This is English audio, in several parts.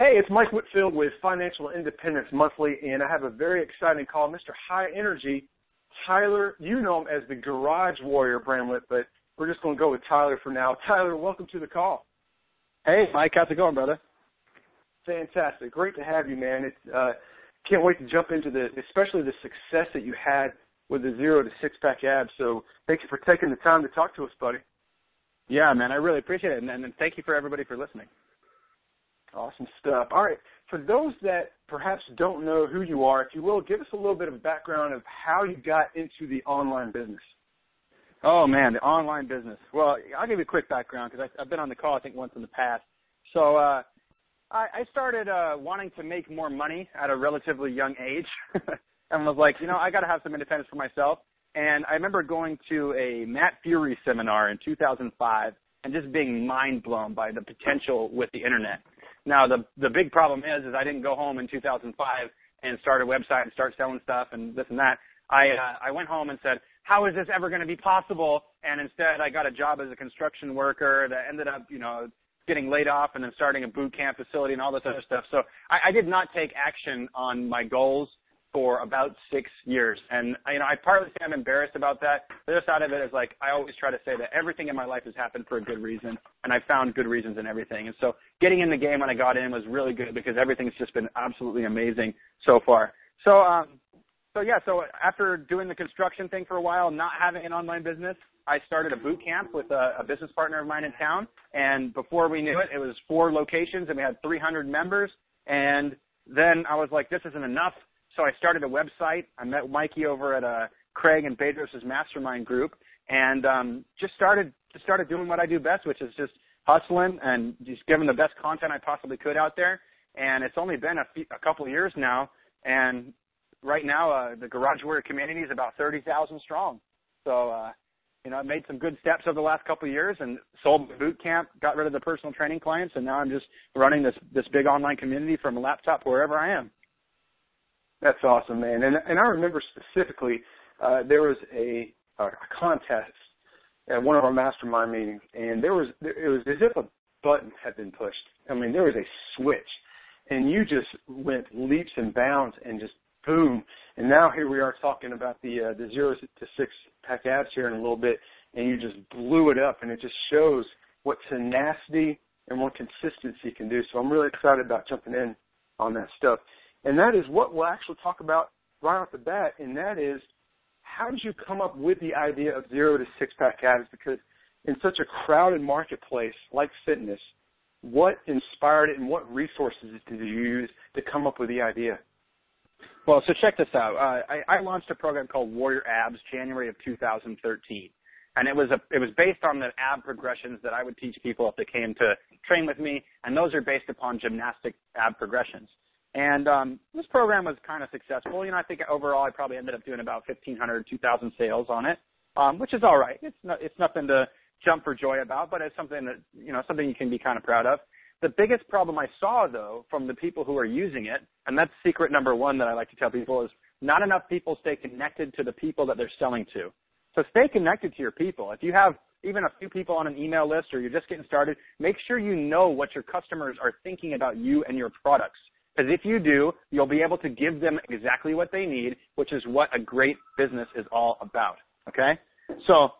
Hey, it's Mike Whitfield with Financial Independence Monthly, and I have a very exciting call. Mr. High Energy, Tyler, you know him as the Garage Warrior, Bramlett, but we're just going to go with Tyler for now. Tyler, welcome to the call. Hey, Mike, how's it going, brother? Fantastic. Great to have you, man. It's, uh, can't wait to jump into the, especially the success that you had with the zero to six pack abs. So thank you for taking the time to talk to us, buddy. Yeah, man, I really appreciate it, and, and thank you for everybody for listening. Awesome stuff. All right. For those that perhaps don't know who you are, if you will, give us a little bit of background of how you got into the online business. Oh man, the online business. Well, I'll give you a quick background because I've been on the call I think once in the past. So uh, I, I started uh, wanting to make more money at a relatively young age, and was like, you know, I got to have some independence for myself. And I remember going to a Matt Furey seminar in 2005 and just being mind blown by the potential with the internet. Now the the big problem is is I didn't go home in 2005 and start a website and start selling stuff and this and that. I uh, I went home and said, how is this ever going to be possible? And instead, I got a job as a construction worker that ended up, you know, getting laid off and then starting a boot camp facility and all this other stuff. So I, I did not take action on my goals for about six years. And you know, I partly say I'm embarrassed about that. The other side of it is like I always try to say that everything in my life has happened for a good reason, and I found good reasons in everything. And so getting in the game when I got in was really good because everything's just been absolutely amazing so far. So um so yeah, so after doing the construction thing for a while, not having an online business, I started a boot camp with a, a business partner of mine in town. And before we knew it, it was four locations and we had 300 members. And then I was like, this isn't enough. So I started a website. I met Mikey over at uh, Craig and Bedros' mastermind group, and um, just started just started doing what I do best, which is just hustling and just giving the best content I possibly could out there. And it's only been a, few, a couple of years now, and right now uh, the Garage Warrior community is about thirty thousand strong. So uh, you know, I made some good steps over the last couple of years and sold the boot camp, got rid of the personal training clients, and now I'm just running this this big online community from a laptop wherever I am. That's awesome, man. And and I remember specifically uh, there was a, a contest at one of our mastermind meetings, and there was it was as if a button had been pushed. I mean, there was a switch, and you just went leaps and bounds and just boom. And now here we are talking about the uh, the zero to six pack abs here in a little bit, and you just blew it up, and it just shows what tenacity and what consistency can do. So I'm really excited about jumping in on that stuff. And that is what we'll actually talk about right off the bat, and that is how did you come up with the idea of zero to six pack abs? Because in such a crowded marketplace like fitness, what inspired it and what resources did you use to come up with the idea? Well, so check this out. Uh, I, I launched a program called Warrior Abs January of 2013, and it was a it was based on the ab progressions that I would teach people if they came to train with me, and those are based upon gymnastic ab progressions. And um, this program was kind of successful. You know, I think overall I probably ended up doing about 1,500, 2,000 sales on it, um, which is all right. It's it's nothing to jump for joy about, but it's something that you know something you can be kind of proud of. The biggest problem I saw though from the people who are using it, and that's secret number one that I like to tell people is not enough people stay connected to the people that they're selling to. So stay connected to your people. If you have even a few people on an email list or you're just getting started, make sure you know what your customers are thinking about you and your products. Because if you do, you'll be able to give them exactly what they need, which is what a great business is all about. Okay? So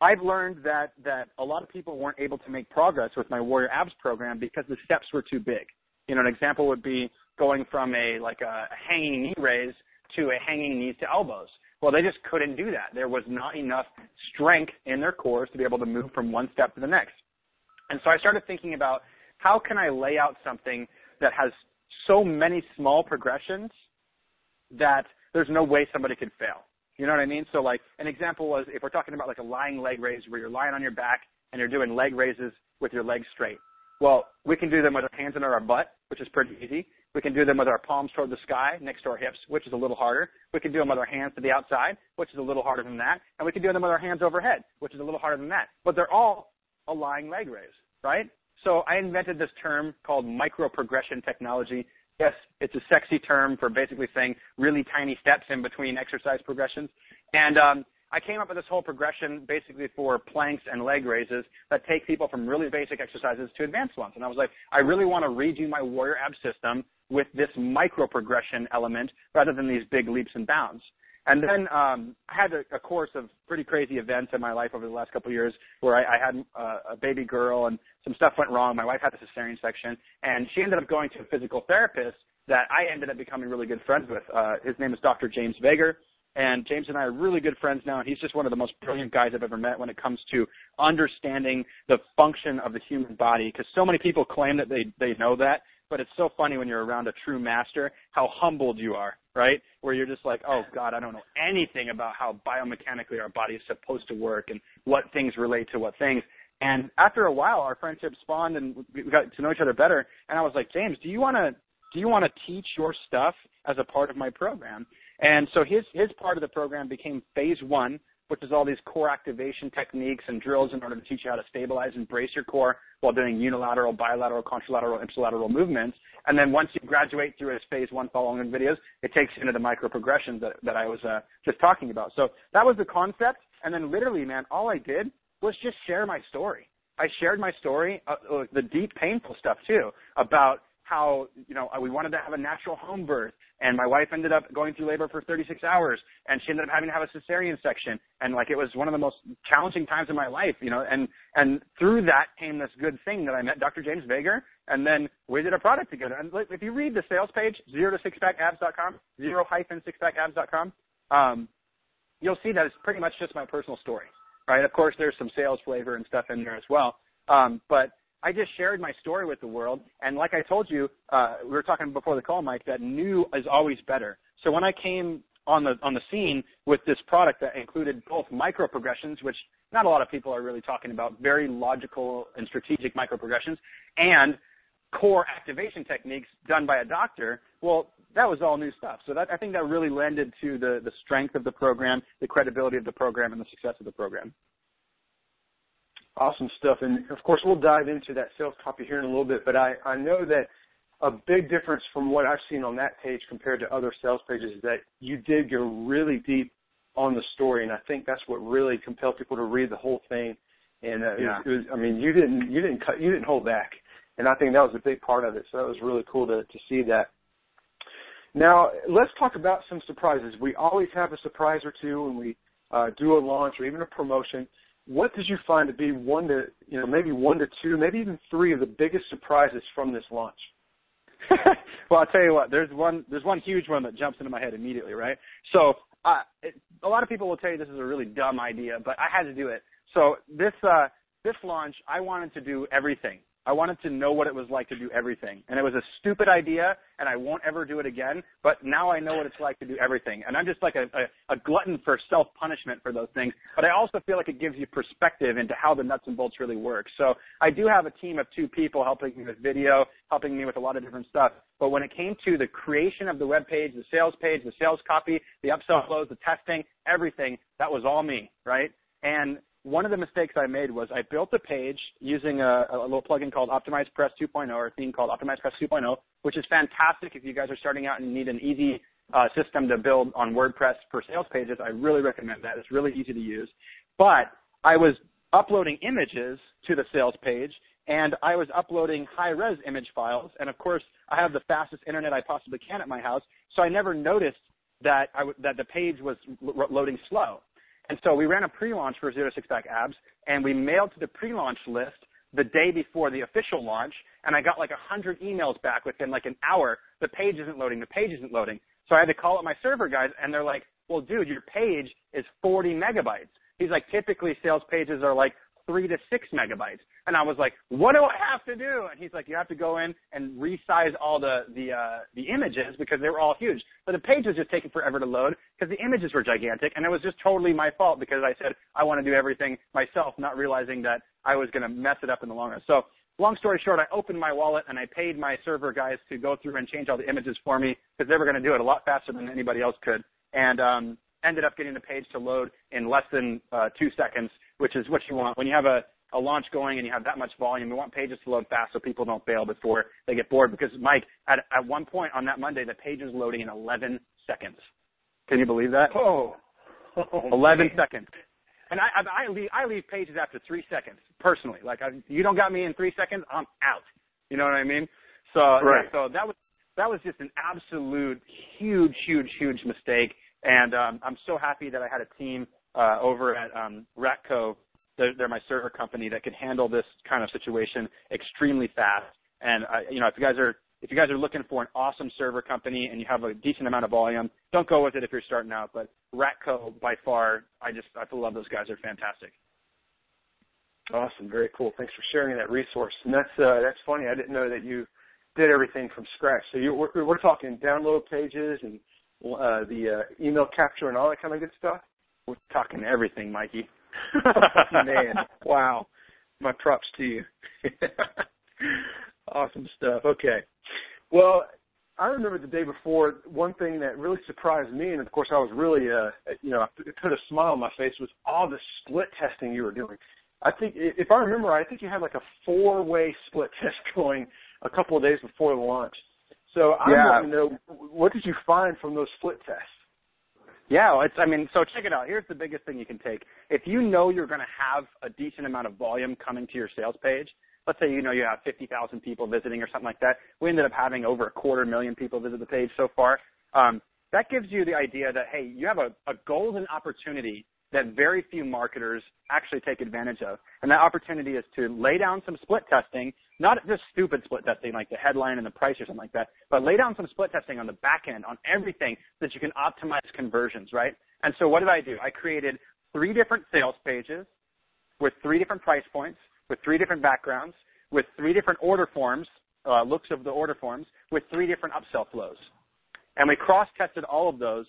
I've learned that that a lot of people weren't able to make progress with my Warrior Abs program because the steps were too big. You know, an example would be going from a like a hanging knee raise to a hanging knees to elbows. Well, they just couldn't do that. There was not enough strength in their cores to be able to move from one step to the next. And so I started thinking about how can I lay out something that has so many small progressions that there's no way somebody could fail. You know what I mean? So like an example was if we're talking about like a lying leg raise where you're lying on your back and you're doing leg raises with your legs straight. Well, we can do them with our hands under our butt, which is pretty easy. We can do them with our palms toward the sky next to our hips, which is a little harder. We can do them with our hands to the outside, which is a little harder than that. And we can do them with our hands overhead, which is a little harder than that. But they're all a lying leg raise, right? So I invented this term called micro progression technology Yes, it's a sexy term for basically saying really tiny steps in between exercise progressions. And um, I came up with this whole progression basically for planks and leg raises that take people from really basic exercises to advanced ones. And I was like, I really want to redo my warrior ab system with this micro progression element rather than these big leaps and bounds. And then um, I had a, a course of pretty crazy events in my life over the last couple of years where I, I had uh, a baby girl and some stuff went wrong. My wife had a cesarean section, and she ended up going to a physical therapist that I ended up becoming really good friends with. Uh, his name is Dr. James Vager. And James and I are really good friends now, and he's just one of the most brilliant guys I've ever met when it comes to understanding the function of the human body. Because so many people claim that they they know that, but it's so funny when you're around a true master how humbled you are, right? Where you're just like, oh God, I don't know anything about how biomechanically our body is supposed to work and what things relate to what things. And after a while, our friendship spawned and we got to know each other better. And I was like, James, do you want to do you want to teach your stuff as a part of my program? And so his his part of the program became phase one, which is all these core activation techniques and drills in order to teach you how to stabilize and brace your core while doing unilateral, bilateral, contralateral, ipsilateral movements. And then once you graduate through his phase one following videos, it takes you into the micro progressions that, that I was uh, just talking about. So that was the concept. And then literally, man, all I did was just share my story. I shared my story, uh, uh the deep, painful stuff too, about how you know we wanted to have a natural home birth and my wife ended up going through labor for 36 hours and she ended up having to have a cesarean section and like it was one of the most challenging times in my life you know and and through that came this good thing that I met Dr. James Vager and then we did a product together and if you read the sales page zero to sixpackabs.com zero hyphen sixpackabs.com um you'll see that it's pretty much just my personal story right of course there's some sales flavor and stuff in there as well um but I just shared my story with the world. And like I told you, uh, we were talking before the call, Mike, that new is always better. So when I came on the on the scene with this product that included both micro progressions, which not a lot of people are really talking about, very logical and strategic micro progressions, and core activation techniques done by a doctor. Well, that was all new stuff. So that I think that really lended to the the strength of the program, the credibility of the program, and the success of the program. Awesome stuff. And of course, we'll dive into that sales copy here in a little bit, but I, I know that a big difference from what I've seen on that page compared to other sales pages is that you did go really deep on the story, and I think that's what really compelled people to read the whole thing. And uh, yeah. it, was, I mean, you didn't you didn't cut you didn't hold back, and I think that was a big part of it. So that was really cool to to see that. Now let's talk about some surprises. We always have a surprise or two when we uh, do a launch or even a promotion what did you find to be one to you know maybe one to two, maybe even three of the biggest surprises from this launch? well, I'll tell you what. There's one. There's one huge one that jumps into my head immediately, right? So, uh, it, a lot of people will tell you this is a really dumb idea, but I had to do it. So this uh, this launch, I wanted to do everything. I wanted to know what it was like to do everything. And it was a stupid idea, and I won't ever do it again. But now I know what it's like to do everything. And I'm just like a, a, a glutton for self punishment for those things. But I also feel like it gives you perspective into how the nuts and bolts really work. So I do have a team of two people helping me with video, helping me with a lot of different stuff. But when it came to the creation of the web page, the sales page, the sales copy, the upsell flows, the testing, everything, that was all me, right? And one of the mistakes I made was I built a page using a, a little plugin called Optimize Press 2.0 or a theme called Optimize Press 2.0, which is fantastic if you guys are starting out and need an easy uh, system to build on WordPress for sales pages. I really recommend that. It's really easy to use. But I was uploading images to the sales page and I was uploading high-res image files. And of course, I have the fastest internet I possibly can at my house, so I never noticed that I w- that the page was loading slow. And so we ran a pre-launch for Zero Six Pack Abs, and we mailed to the pre-launch list the day before the official launch, and I got like a hundred emails back within like an hour. The page isn't loading. The page isn't loading. So I had to call up my server guys, and they're like, "Well, dude, your page is 40 megabytes." He's like, "Typically, sales pages are like three to six megabytes. And I was like, what do I have to do? And he's like, you have to go in and resize all the, the, uh, the images because they were all huge. But the page was just taking forever to load because the images were gigantic. And it was just totally my fault because I said I want to do everything myself, not realizing that I was going to mess it up in the long run. So long story short, I opened my wallet and I paid my server guys to go through and change all the images for me because they were going to do it a lot faster than anybody else could. And, um, ended up getting the page to load in less than uh, two seconds, which is what you want. When you have a, a launch going and you have that much volume, you want pages to load fast so people don't bail before they get bored. Because Mike, at, at one point on that Monday, the page was loading in 11 seconds. Can you believe that? Oh, Oh, 11 man. seconds. And I, I, I leave, I leave pages after three seconds, personally. Like, I, you don't got me in three seconds, I'm out. You know what I mean? So, Right. yeah, so that was, that was just an absolute huge, huge, huge mistake. And, um, I'm so happy that I had a team, uh, over at, um, Ratco. They're, they're my server company that can handle this kind of situation extremely fast. And, uh, you know, if you guys are, if you guys are looking for an awesome server company and you have a decent amount of volume, don't go with it if you're starting out. But Ratco, by far, I just I love those guys. They're fantastic. Awesome, very cool. Thanks for sharing that resource. And that's uh, that's funny. I didn't know that you did everything from scratch. So you we're, we're talking download pages and uh, the uh, email capture and all that kind of good stuff. We're talking everything, Mikey. Man, wow. My props to you. awesome stuff. Okay. Well, I remember the day before, one thing that really surprised me, and of course I was really, uh, you know, it put a smile on my face, was all the split testing you were doing. I think, if I remember right, I think you had like a four-way split test going a couple of days before the launch. So I Yeah. want to know, what did you find from those split tests? Yeah, it's. I mean, so check it out. Here's the biggest thing you can take. If you know you're going to have a decent amount of volume coming to your sales page, let's say you know you have 50,000 people visiting or something like that. We ended up having over a quarter million people visit the page so far. Um, that gives you the idea that hey, you have a, a golden opportunity that very few marketers actually take advantage of, and that opportunity is to lay down some split testing, not just stupid split testing like the headline and the price or something like that, but lay down some split testing on the back end on everything that you can optimize conversions, right? And so what did I do? I created three different sales pages with three different price points, with three different backgrounds, with three different order forms, uh, looks of the order forms, with three different upsell flows. And we cross-tested all of those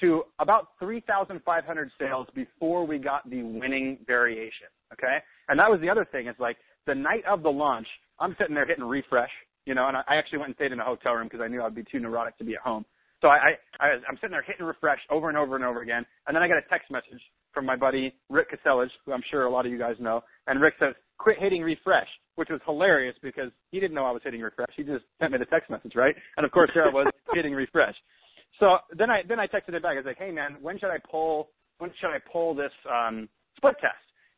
to about 3,500 sales before we got the winning variation. Okay? And that was the other thing is like the night of the launch, I'm sitting there hitting refresh, you know, and I actually went and stayed in a hotel room because I knew I'd be too neurotic to be at home. So I, I, I I'm sitting there hitting refresh over and over and over again. And then I got a text message from my buddy Rick Kaselj, who I'm sure a lot of you guys know. And Rick says, quit hitting refresh, which was hilarious because he didn't know I was hitting refresh. He just sent me the text message, right? And of course, there I was hitting refresh. So then I then I texted him back. I was like, "Hey man, when should I pull when should I pull this um, split test?"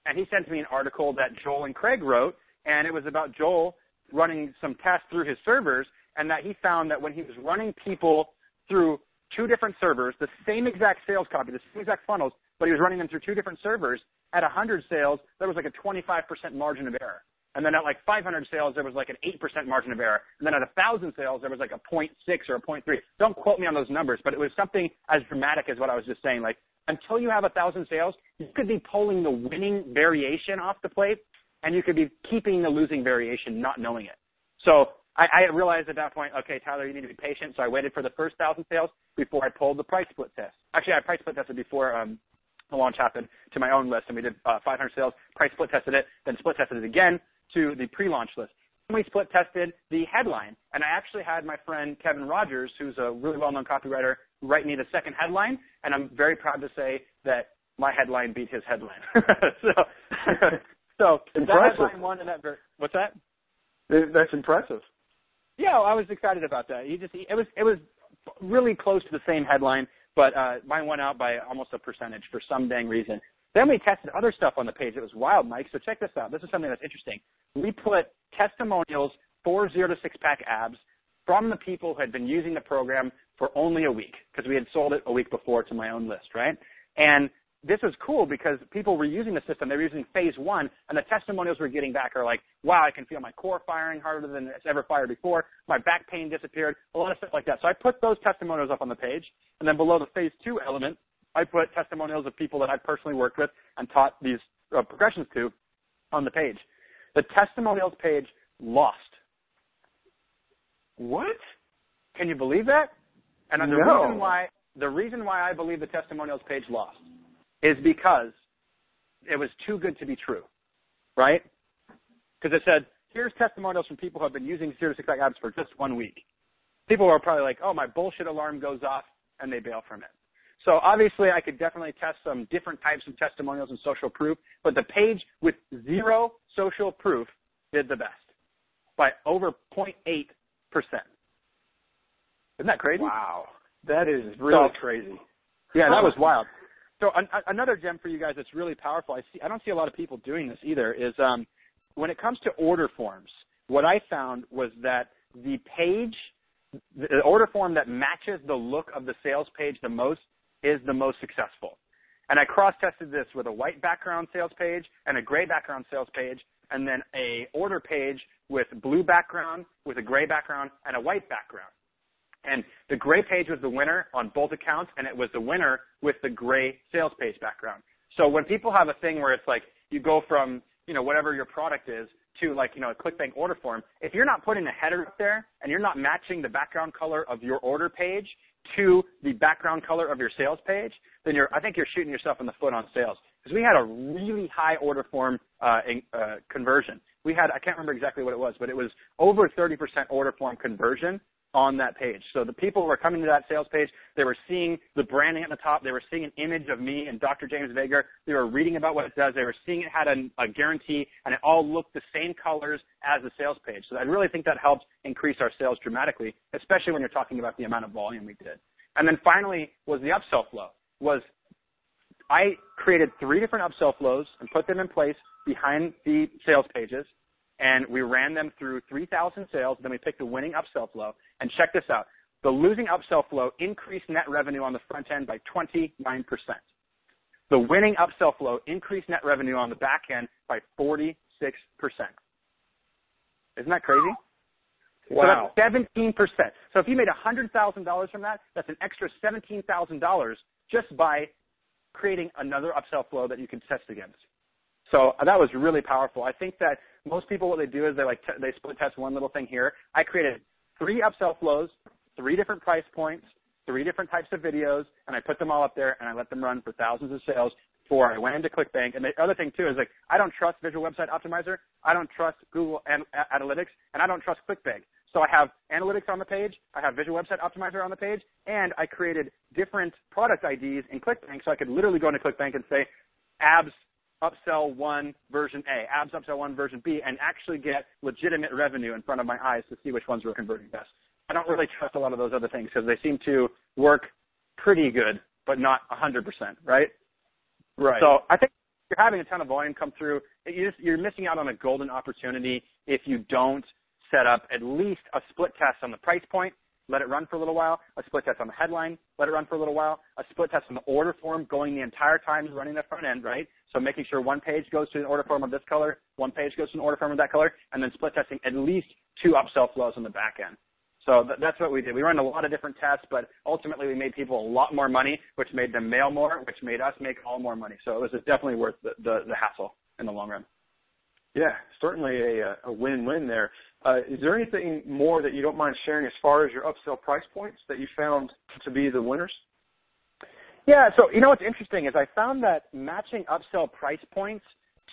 And he sent me an article that Joel and Craig wrote, and it was about Joel running some tests through his servers, and that he found that when he was running people through two different servers, the same exact sales copy, the same exact funnels, but he was running them through two different servers. At 100 sales, there was like a 25% margin of error. And then at like 500 sales, there was like an 8% margin of error. And then at 1,000 sales, there was like a 0.6 or a 0.3. Don't quote me on those numbers, but it was something as dramatic as what I was just saying. Like until you have a 1,000 sales, you could be pulling the winning variation off the plate, and you could be keeping the losing variation, not knowing it. So I, I realized at that point, okay, Tyler, you need to be patient. So I waited for the first 1,000 sales before I pulled the price split test. Actually, I price split tested before um, the launch happened to my own list, and we did uh, 500 sales, price split tested it, then split tested it again to the pre-launch list. We split tested the headline, and I actually had my friend Kevin Rogers, who's a really well-known copywriter, write me the second headline, and I'm very proud to say that my headline beat his headline. so, so that headline won, and that ver- what's that? That's impressive. Yeah, I was excited about that. He just he, it was it was really close to the same headline, but uh, mine went out by almost a percentage for some dang reason. Then we tested other stuff on the page. It was wild, Mike. So check this out. This is something that's interesting. We put testimonials for zero to six pack abs from the people who had been using the program for only a week because we had sold it a week before to my own list, right? And this was cool because people were using the system. They were using phase one, and the testimonials we're getting back are like, wow, I can feel my core firing harder than it's ever fired before. My back pain disappeared. A lot of stuff like that. So I put those testimonials up on the page, and then below the phase two element, I put testimonials of people that I personally worked with and taught these uh, progressions to on the page. The testimonials page lost. What? Can you believe that? And the reason why the reason why I believe the testimonials page lost is because it was too good to be true, right? Because it said, here's testimonials from people who have been using Zero to Six Pack Abs for just one week. People are probably like, oh, my bullshit alarm goes off, and they bail from it. So obviously, I could definitely test some different types of testimonials and social proof, but the page with zero social proof did the best by over 0.8 percent. Isn't that crazy? Wow. That is really So- crazy. Yeah, that was wild. so an, another gem for you guys that's really powerful. I see. I don't see a lot of people doing this either. Is um, when it comes to order forms, what I found was that the page, the order form that matches the look of the sales page the most is the most successful. And I cross-tested this with a white background sales page and a gray background sales page, and then a order page with blue background, with a gray background, and a white background. And the gray page was the winner on both accounts, and it was the winner with the gray sales page background. So when people have a thing where it's like you go from, you know, whatever your product is to like, you know, a ClickBank order form, if you're not putting a header up there and you're not matching the background color of your order page to the background color of your sales page, then you're, I think you're shooting yourself in the foot on sales. Because we had a really high order form uh, in, uh, conversion. We had, I can't remember exactly what it was, but it was over 30% order form conversion on that page. So the people who were coming to that sales page, they were seeing the branding at the top. They were seeing an image of me and Dr. James Veger. They were reading about what it does. They were seeing it had a, a guarantee and it all looked the same colors as the sales page. So I really think that helped increase our sales dramatically, especially when you're talking about the amount of volume we did. And then finally was the upsell flow. Was I created three different upsell flows and put them in place behind the sales pages and we ran them through 3,000 sales. Then we picked a winning upsell flow. And check this out. The losing upsell flow increased net revenue on the front end by 29%. The winning upsell flow increased net revenue on the back end by 46%. Isn't that crazy? Wow. So that's 17%. So if you made $100,000 from that, that's an extra $17,000 just by creating another upsell flow that you can test against. So that was really powerful. I think that most people, what they do is they like t- they split test one little thing here. I created three upsell flows, three different price points, three different types of videos, and I put them all up there and I let them run for thousands of sales before I went into ClickBank. And the other thing too is like I don't trust Visual Website Optimizer, I don't trust Google An- Analytics, and I don't trust ClickBank. So I have analytics on the page, I have Visual Website Optimizer on the page, and I created different product IDs in ClickBank so I could literally go into ClickBank and say, abs upsell one version A, abs upsell one version B, and actually get legitimate revenue in front of my eyes to see which ones were converting best. I don't really trust a lot of those other things because they seem to work pretty good, but not 100%, right? Right. So I think you're having a ton of volume come through. You're, just, you're missing out on a golden opportunity if you don't set up at least a split test on the price point let it run for a little while, a split test on the headline, let it run for a little while, a split test on the order form going the entire time is running the front end, right? So making sure one page goes to an order form of this color, one page goes to an order form of that color, and then split testing at least two upsell flows on the back end. So th- that's what we did. We ran a lot of different tests, but ultimately we made people a lot more money, which made them mail more, which made us make all more money. So it was definitely worth the, the, the hassle in the long run. Yeah, certainly a, a win-win there. Uh, is there anything more that you don't mind sharing as far as your upsell price points that you found to be the winners? Yeah, so you know what's interesting is I found that matching upsell price points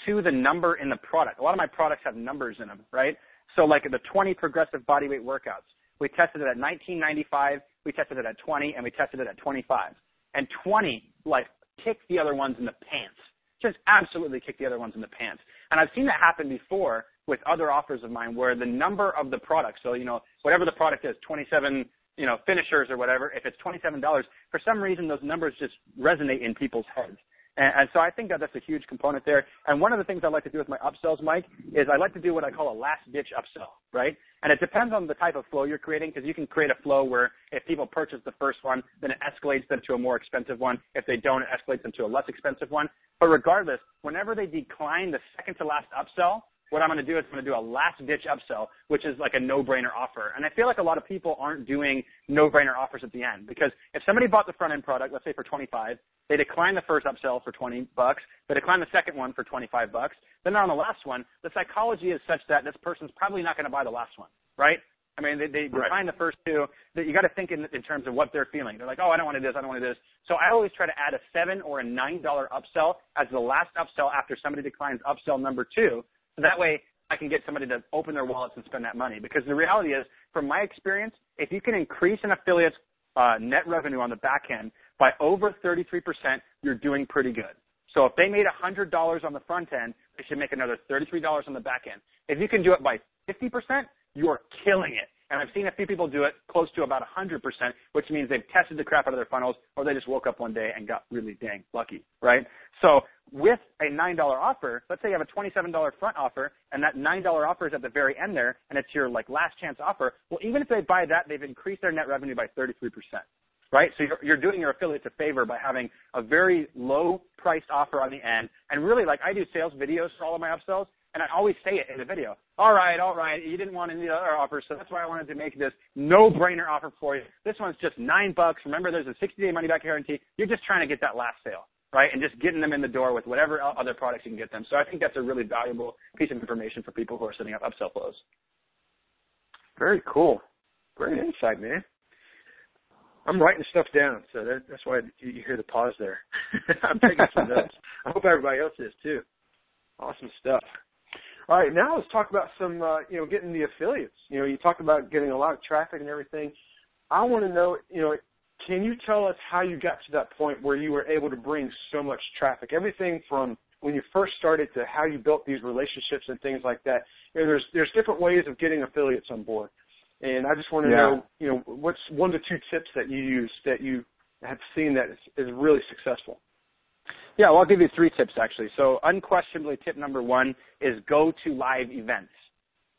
to the number in the product. A lot of my products have numbers in them, right? So like the 20 progressive bodyweight workouts, we tested it at 1995, we tested it at 20, and we tested it at 25. And 20 like kicked the other ones in the pants. Just absolutely kick the other ones in the pants. And I've seen that happen before with other offers of mine where the number of the product, so, you know, whatever the product is, 27, you know, finishers or whatever, if it's $27, for some reason those numbers just resonate in people's heads. And, and so I think that that's a huge component there. And one of the things I like to do with my upsells, Mike, is I like to do what I call a last ditch upsell, right? And it depends on the type of flow you're creating because you can create a flow where if people purchase the first one, then it escalates them to a more expensive one. If they don't, it escalates them to a less expensive one. But regardless, whenever they decline the second to last upsell, what I'm going to do is I'm going to do a last ditch upsell, which is like a no-brainer offer. And I feel like a lot of people aren't doing no-brainer offers at the end because if somebody bought the front end product, let's say for 25, they decline the first upsell for 20 bucks, they decline the second one for 25 bucks, then on the last one, the psychology is such that this person's probably not going to buy the last one, right? I mean, they, they right. decline the first two. That you got to think in, in terms of what they're feeling. They're like, oh, I don't want to do this, I don't want to do this. So I always try to add a seven or a nine dollar upsell as the last upsell after somebody declines upsell number two. That way I can get somebody to open their wallets and spend that money. Because the reality is, from my experience, if you can increase an affiliate's uh, net revenue on the back end by over 33%, you're doing pretty good. So if they made $100 on the front end, they should make another $33 on the back end. If you can do it by 50%, you are killing it. And I've seen a few people do it close to about 100%, which means they've tested the crap out of their funnels or they just woke up one day and got really dang lucky, right? So with a $9 offer, let's say you have a $27 front offer and that $9 offer is at the very end there and it's your like last chance offer. Well, even if they buy that, they've increased their net revenue by 33%. Right? So you're, you're doing your affiliates a favor by having a very low priced offer on the end. And really, like I do sales videos for all of my upsells and I always say it in the video. All right, all right, you didn't want any other offers, so that's why I wanted to make this no-brainer offer for you. This one's just nine bucks. Remember, there's a 60-day money-back guarantee. You're just trying to get that last sale, right? And just getting them in the door with whatever other products you can get them. So I think that's a really valuable piece of information for people who are setting up upsell flows. Very cool. Great insight, man. I'm writing stuff down, so that, that's why you hear the pause there. I'm taking some notes. I hope everybody else is too. Awesome stuff. All right, now let's talk about some, uh, you know, getting the affiliates. You know, you talked about getting a lot of traffic and everything. I want to know, you know, can you tell us how you got to that point where you were able to bring so much traffic? Everything from when you first started to how you built these relationships and things like that. You know, there's there's different ways of getting affiliates on board, and I just want to Yeah. know, you know, what's one to two tips that you use that you have seen that is, is really successful. Yeah, well, I'll give you three tips actually. So unquestionably, tip number one is go to live events,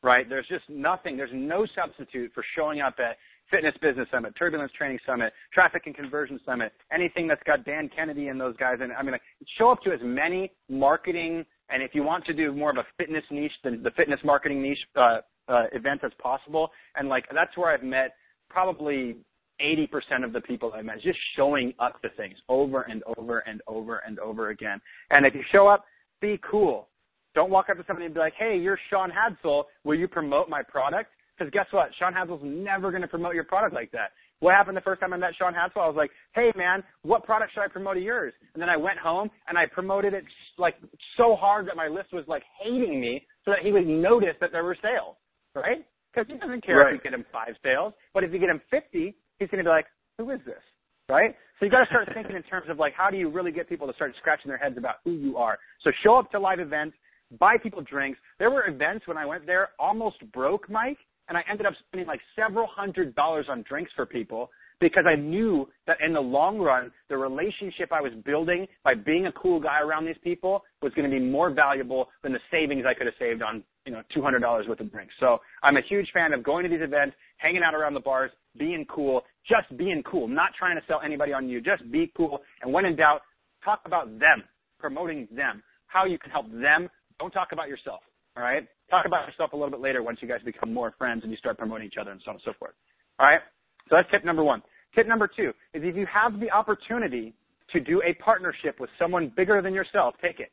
right? There's just nothing, there's no substitute for showing up at Fitness Business Summit, Turbulence Training Summit, Traffic and Conversion Summit, anything that's got Dan Kennedy and those guys. And I mean, like, show up to as many marketing, and if you want to do more of a fitness niche, then the fitness marketing niche uh, uh, event as possible. And like, that's where I've met probably 80% of the people I met, just showing up to things over and over and over and over again. And if you show up, be cool. Don't walk up to somebody and be like, hey, you're Shaun Hadsall. Will you promote my product? Because guess what? Shaun Hadsall's never going to promote your product like that. What happened the first time I met Shaun Hadsall? I was like, hey man, what product should I promote of yours? And then I went home and I promoted it like so hard that my list was like hating me so that he would notice that there were sales, right? Because he doesn't care Right. if you get him five sales, but if you get him 50, he's going to be like, who is this? Right? So you got to start thinking in terms of like, how do you really get people to start scratching their heads about who you are? So show up to live events, buy people drinks. There were events when I went there, almost broke, Mike, and I ended up spending like several hundred dollars on drinks for people because I knew that in the long run, the relationship I was building by being a cool guy around these people was going to be more valuable than the savings I could have saved on, you know, $200 worth of drinks. So I'm a huge fan of going to these events, hanging out around the bars, being cool, just being cool, not trying to sell anybody on you, just be cool. And when in doubt, talk about them, promoting them, how you can help them. Don't talk about yourself. All right. Talk about yourself a little bit later once you guys become more friends and you start promoting each other and so on and so forth. All right. So that's tip number one. Tip number two is if you have the opportunity to do a partnership with someone bigger than yourself, take it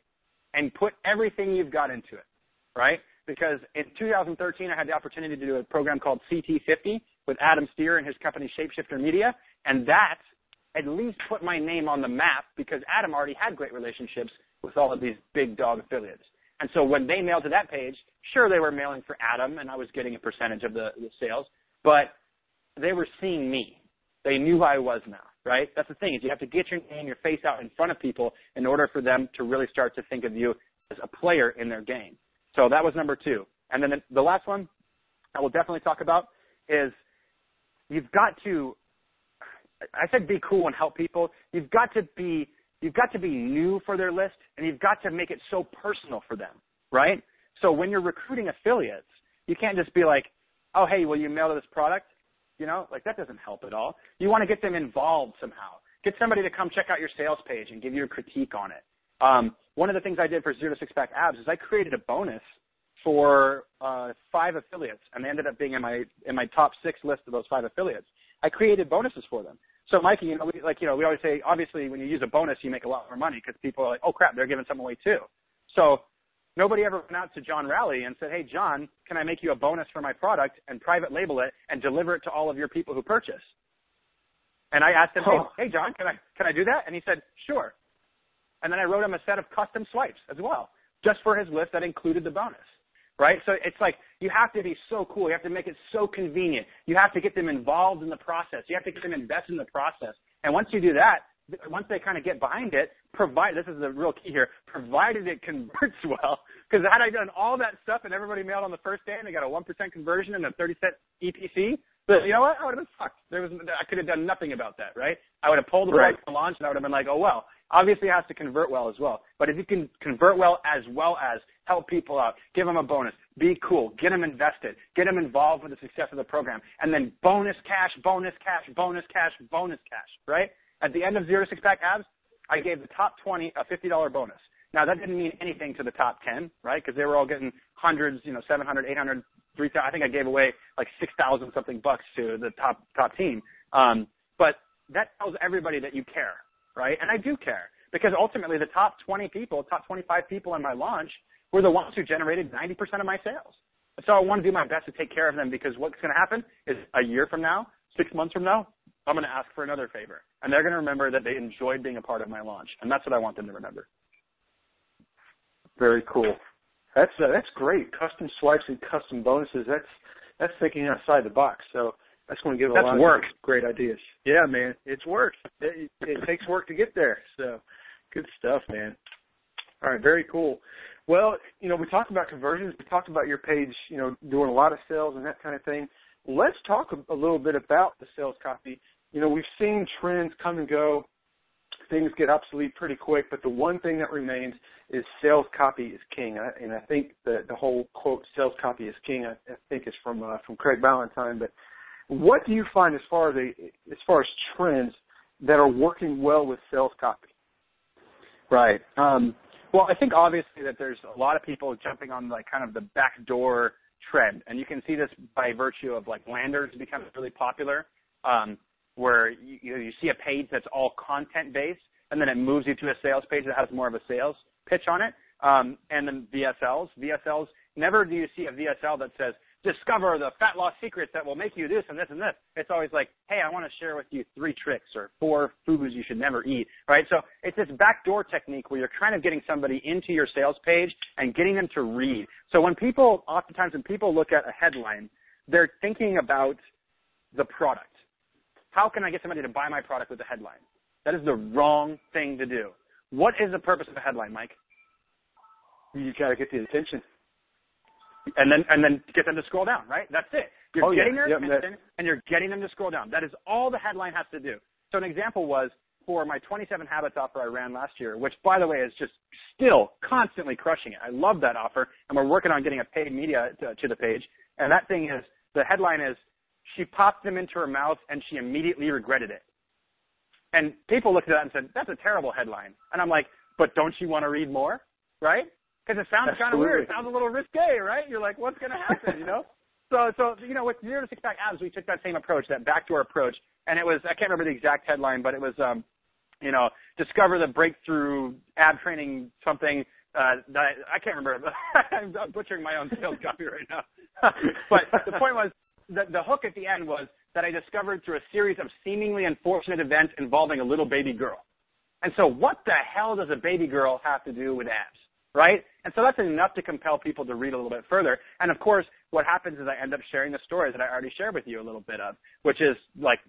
and put everything you've got into it. Right. Because in 2013, I had the opportunity to do a program called CT50 with Adam Steer and his company Shapeshifter Media. And that at least put my name on the map because Adam already had great relationships with all of these big dog affiliates. And so when they mailed to that page, sure they were mailing for Adam and I was getting a percentage of the, the sales, but they were seeing me. They knew who I was now, right? That's the thing is you have to get your name, and your face out in front of people in order for them to really start to think of you as a player in their game. So that was number two. And then the, last one I will definitely talk about is you've got to I said be cool and help people. You've got to be you've got to be new for their list and you've got to make it so personal for them, right? So when you're recruiting affiliates, you can't just be like, "Oh, hey, will you mail this product?" You know, like that doesn't help at all. You want to get them involved somehow. Get somebody to come check out your sales page and give you a critique on it. Um, one of the things I did for zero to six pack abs is I created a bonus for uh, five affiliates, and they ended up being in my in my top six list of those five affiliates. I created bonuses for them. So, Mikey, you know, we, like you know, we always say, obviously, when you use a bonus, you make a lot more money because people are like, oh crap, they're giving some away too. So, nobody ever went out to John Rowley and said, hey, John, can I make you a bonus for my product and private label it and deliver it to all of your people who purchase? And I asked him, hey, Oh. hey, John, can I can I do that? And he said, sure. And then I wrote him a set of custom swipes as well, just for his list that included the bonus. Right? So it's like you have to be so cool. You have to make it so convenient. You have to get them involved in the process. You have to get them invested in the process. And once you do that, once they kind of get behind it, provide this is the real key here, provided it converts well. Because had I done all that stuff and everybody mailed on the first day and they got a one percent conversion and a thirty cent EPC, but you know what? I would have been fucked. There was I could have done nothing about that, right? I would have pulled the plug Right. from the launch and I would have been like, oh well. Obviously, it has to convert well as well. But if you can convert well as well as help people out, give them a bonus, be cool, get them invested, get them involved with the success of the program, and then bonus cash, bonus cash, bonus cash, bonus cash, right? At the end of zero to six pack abs, I gave the top 20 a $50 bonus. Now that didn't mean anything to the top 10, right? Because they were all getting hundreds, you know, 700, 800, 3,000. I think I gave away like 6,000 something bucks to the top top team. Um, but that tells everybody that you care, right? And I do care because ultimately the top 20 people, top 25 people in my launch were the ones who generated 90% of my sales. So I want to do my best to take care of them because what's going to happen is a year from now, six months from now, I'm going to ask for another favor. And they're going to remember that they enjoyed being a part of my launch. And that's what I want them to remember. Very cool. That's uh, that's great. Custom swipes and custom bonuses. That's that's thinking outside the box. So that's going to give a That's lot work. of great ideas. Yeah, man, it's work. It, it takes work to get there. So good stuff, man. All right, very cool. Well, you know, we talked about conversions. We talked about your page, you know, doing a lot of sales and that kind of thing. Let's talk a, a little bit about the sales copy. You know, we've seen trends come and go. Things get obsolete pretty quick, but the one thing that remains is sales copy is king. I, and I think the the whole quote "sales copy is king" I, I think is from uh, from Craig Ballantyne. But what do you find as far as a, as far as trends that are working well with sales copy? Right. Um, well, I think obviously that there's a lot of people jumping on like kind of the backdoor trend, and you can see this by virtue of like landers becoming really popular, um, where you, you, see a page that's all content based, and then it moves you to a sales page that has more of a sales pitch on it, um, and then VSLs. VSLs. Never do you see a VSL that says discover the fat loss secrets that will make you this and this and this. It's always like, hey, I want to share with you three tricks or four foods you should never eat, right? So it's this backdoor technique where you're kind of getting somebody into your sales page and getting them to read. So when people, oftentimes when people look at a headline, they're thinking about the product. How can I get somebody to buy my product with the headline? That is the wrong thing to do. What is the purpose of a headline, Mike? You got to get the attention. And then and then get them to scroll down, right? That's it. You're Oh, yeah. getting their Yep, that- attention and you're getting them to scroll down. That is all the headline has to do. So an example was for my 27 habits offer I ran last year, which by the way is just still constantly crushing it. I love that offer, and we're working on getting a paid media to, to the page. And that thing is the headline is she popped them into her mouth and she immediately regretted it. And people looked at that and said, "That's a terrible headline." And I'm like, "But don't you want to read more, right?" Because it sounds kind of weird. It sounds a little risque, right? You're like, "What's going to happen?" You know. So, so you know, with zero to six pack abs, we took that same approach, that backdoor approach, and it was I can't remember the exact headline, but it was, um, you know, discover the breakthrough ab training something. Uh, that I can't remember. I'm I'm butchering my own sales copy right now. but the point was, the, the hook at the end was that I discovered through a series of seemingly unfortunate events involving a little baby girl. And so, what the hell does a baby girl have to do with abs? Right? And so that's enough to compel people to read a little bit further. And of course, what happens is I end up sharing the stories that I already shared with you a little bit of, which is like,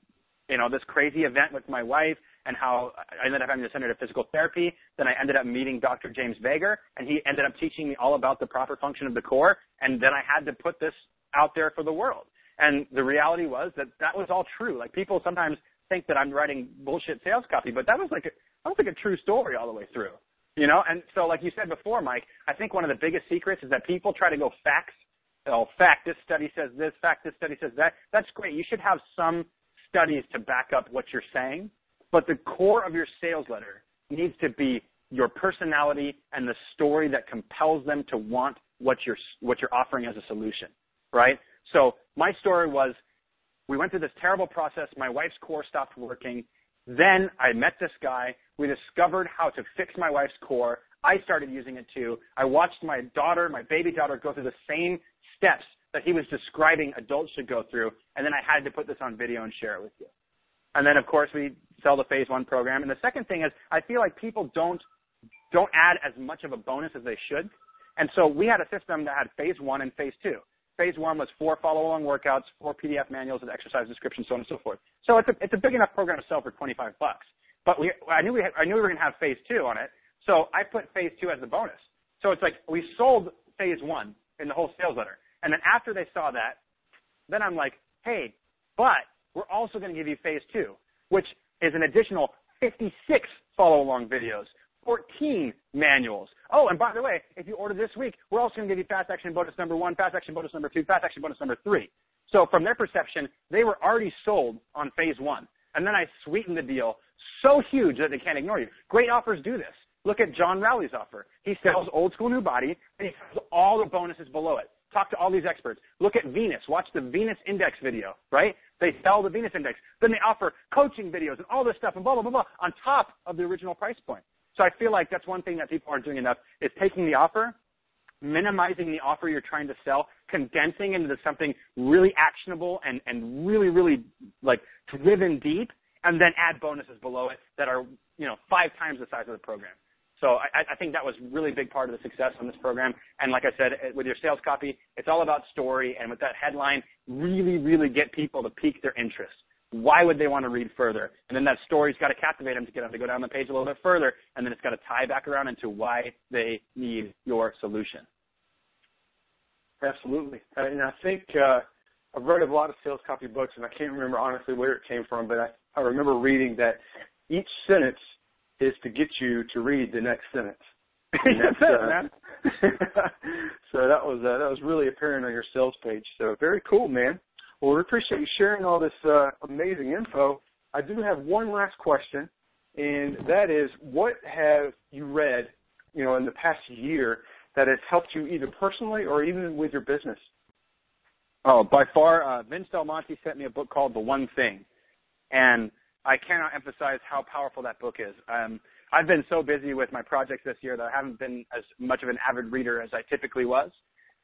you know, this crazy event with my wife and how I ended up having to send her to physical therapy. Then I ended up meeting Dr. James Vager and he ended up teaching me all about the proper function of the core. And then I had to put this out there for the world. And the reality was that that was all true. Like people sometimes think that I'm writing bullshit sales copy, but that was like a, that was like a true story all the way through. You know, and so like you said before, Mike, I think one of the biggest secrets is that people try to go facts. Oh, fact, this study says this, fact, this study says that. That's great. You should have some studies to back up what you're saying, but the core of your sales letter needs to be your personality and the story that compels them to want what you're what you're offering as a solution, right? So my story was we went through this terrible process. My wife's core stopped working. Then I met this guy. We discovered how to fix my wife's core. I started using it too. I watched my daughter, my baby daughter, go through the same steps that he was describing adults should go through. And then I had to put this on video and share it with you. And then of course we sell the phase one program. And the second thing is I feel like people don't, don't add as much of a bonus as they should. And so we had a system that had phase one and phase two. Phase one was four follow-along workouts, four PDF manuals with exercise descriptions, so on and so forth. So it's a, it's a big enough program to sell for 25 bucks. but we I knew we had, I knew we were gonna have phase two on it, so I put phase two as the bonus. So it's like we sold phase one in the whole sales letter, and then after they saw that, then I'm like, hey, but we're also going to give you phase two, which is an additional 56 follow along videos, 14 manuals. Oh, and by the way, if you order this week, we're also going to give you fast action bonus number one, fast action bonus number two, fast action bonus number three. So from their perception, they were already sold on phase one. And then I sweetened the deal so huge that they can't ignore you. Great offers do this. Look at John Rowley's offer. He sells old school new body and he sells all the bonuses below it. Talk to all these experts. Look at Venus. Watch the Venus Index video, right? They sell the Venus Index. Then they offer coaching videos and all this stuff and blah, blah, blah, blah on top of the original price point. So I feel like that's one thing that people aren't doing enough is taking the offer, minimizing the offer you're trying to sell, condensing into something really actionable and, and really, really like driven deep, and then add bonuses below it that are, you know, five times the size of the program. So I, I think that was really big part of the success on this program. And like I said, with your sales copy, it's all about story. And with that headline, really, really get people to pique their interest. Why would they want to read further? And then that story's got to captivate them to get them to go down the page a little bit further. And then it's got to tie back around into why they need your solution. Absolutely. And I think, uh, I've read a lot of sales copy books and I can't remember honestly where it came from, but I, I remember reading that each sentence is to get you to read the next sentence. That's it, man. so that was uh, that was really apparent on your sales page. So very cool, man. Well, we appreciate you sharing all this uh, amazing info. I do have one last question, and that is, what have you read, you know, in the past year that has helped you either personally or even with your business? Oh, by far, uh, Vince Del Monte sent me a book called The One Thing, and I cannot emphasize how powerful that book is. Um, I've been so busy with my projects this year that I haven't been as much of an avid reader as I typically was.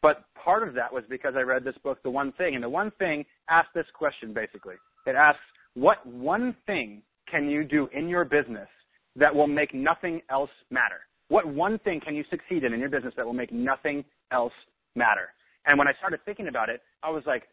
But part of that was because I read this book, The One Thing. And The One Thing asks this question basically. It asks, what one thing can you do in your business that will make nothing else matter? What one thing can you succeed in in your business that will make nothing else matter? And when I started thinking about it, I was like,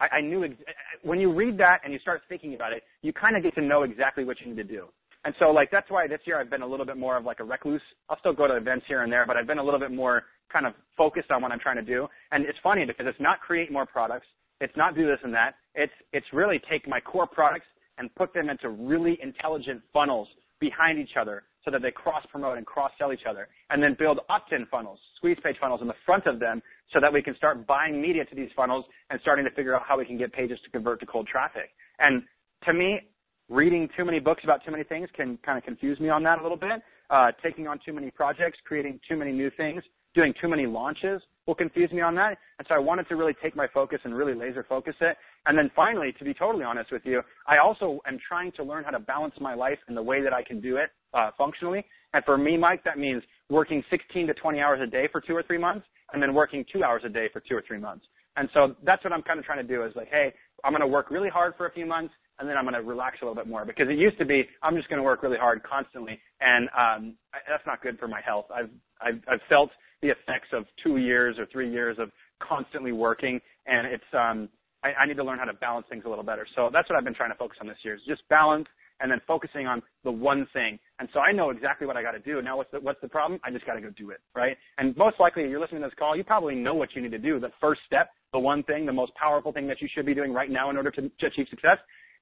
I, I knew ex- when you read that and you start thinking about it, you kind of get to know exactly what you need to do. And so like that's why this year I've been a little bit more of like a recluse. I'll still go to events here and there, but I've been a little bit more kind of focused on what I'm trying to do. And it's funny because it's not create more products. It's not do this and that. It's it's really take my core products and put them into really intelligent funnels behind each other so that they cross promote and cross sell each other. And then build opt-in funnels, squeeze page funnels in the front of them so that we can start buying media to these funnels and starting to figure out how we can get pages to convert to cold traffic. And to me, reading too many books about too many things can kind of confuse me on that a little bit. Uh, taking on too many projects, creating too many new things, doing too many launches will confuse me on that. And so I wanted to really take my focus and really laser focus it. And then finally, to be totally honest with you, I also am trying to learn how to balance my life in the way that I can do it uh, functionally. And for me, Mike, that means working 16 to 20 hours a day for two or three months and then working two hours a day for two or three months. And so that's what I'm kind of trying to do is like, hey, I'm going to work really hard for a few months and then I'm going to relax a little bit more because it used to be I'm just going to work really hard constantly, and um, I, that's not good for my health. I've I've, I've felt the effects of two years or three years of constantly working, and it's um, I, I need to learn how to balance things a little better. So that's what I've been trying to focus on this year is just balance and then focusing on the one thing. And so I know exactly what I got to do. Now what's the, what's the problem? I just got to go do it, right? And most likely you're listening to this call, you probably know what you need to do. The first step, the one thing, the most powerful thing that you should be doing right now in order to, to achieve success.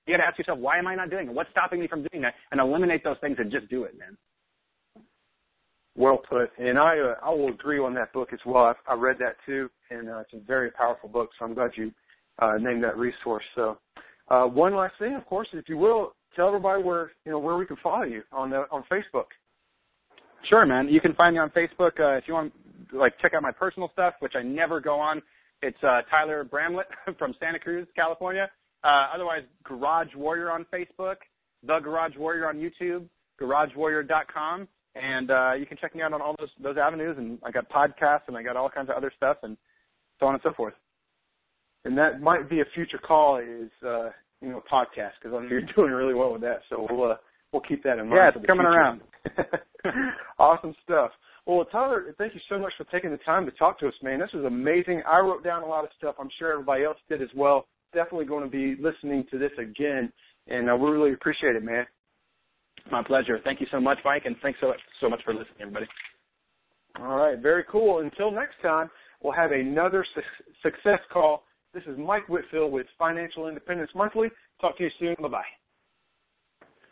You got to ask yourself, why am I not doing it? What's stopping me from doing that? And eliminate those things and just do it, man. Well put, and I uh, I will agree on that book as well. I've, I read that too, and uh, it's a very powerful book. So I'm glad you uh, named that resource. So, uh, one last thing, of course, if you will, tell everybody where you know where we can follow you on the on Facebook. Sure, man. You can find me on Facebook uh, if you want like check out my personal stuff, which I never go on. It's uh, Tyler Bramlett from Santa Cruz, California. Uh, otherwise, Garage Warrior on Facebook, The Garage Warrior on YouTube, GarageWarrior.com, and uh, you can check me out on all those those avenues. And I got podcasts and I got all kinds of other stuff and so on and so forth. And that might be a future call is uh, you know podcast because I know you're doing really well with that. So we'll uh, we'll keep that in mind. Yeah, it's coming future. around. awesome stuff. Well, Tyler, thank you so much for taking the time to talk to us, man. This was amazing. I wrote down a lot of stuff. I'm sure everybody else did as well. Definitely going to be listening to this again, and uh, we really appreciate it, man. My pleasure. Thank you so much, Mike, and thanks so, so much for listening, everybody. All right, very cool. Until next time, we'll have another su- success call. This is Mike Whitfield with Financial Independence Monthly. Talk to you soon. Bye bye.